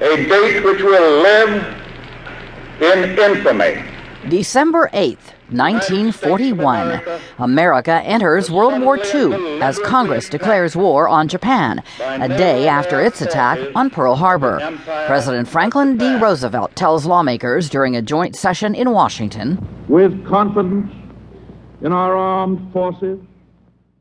a date which will live in infamy. December 8th, 1941. America enters World War II as Congress declares war on Japan, a day after its attack on Pearl Harbor. President Franklin D. Roosevelt tells lawmakers during a joint session in Washington With confidence in our armed forces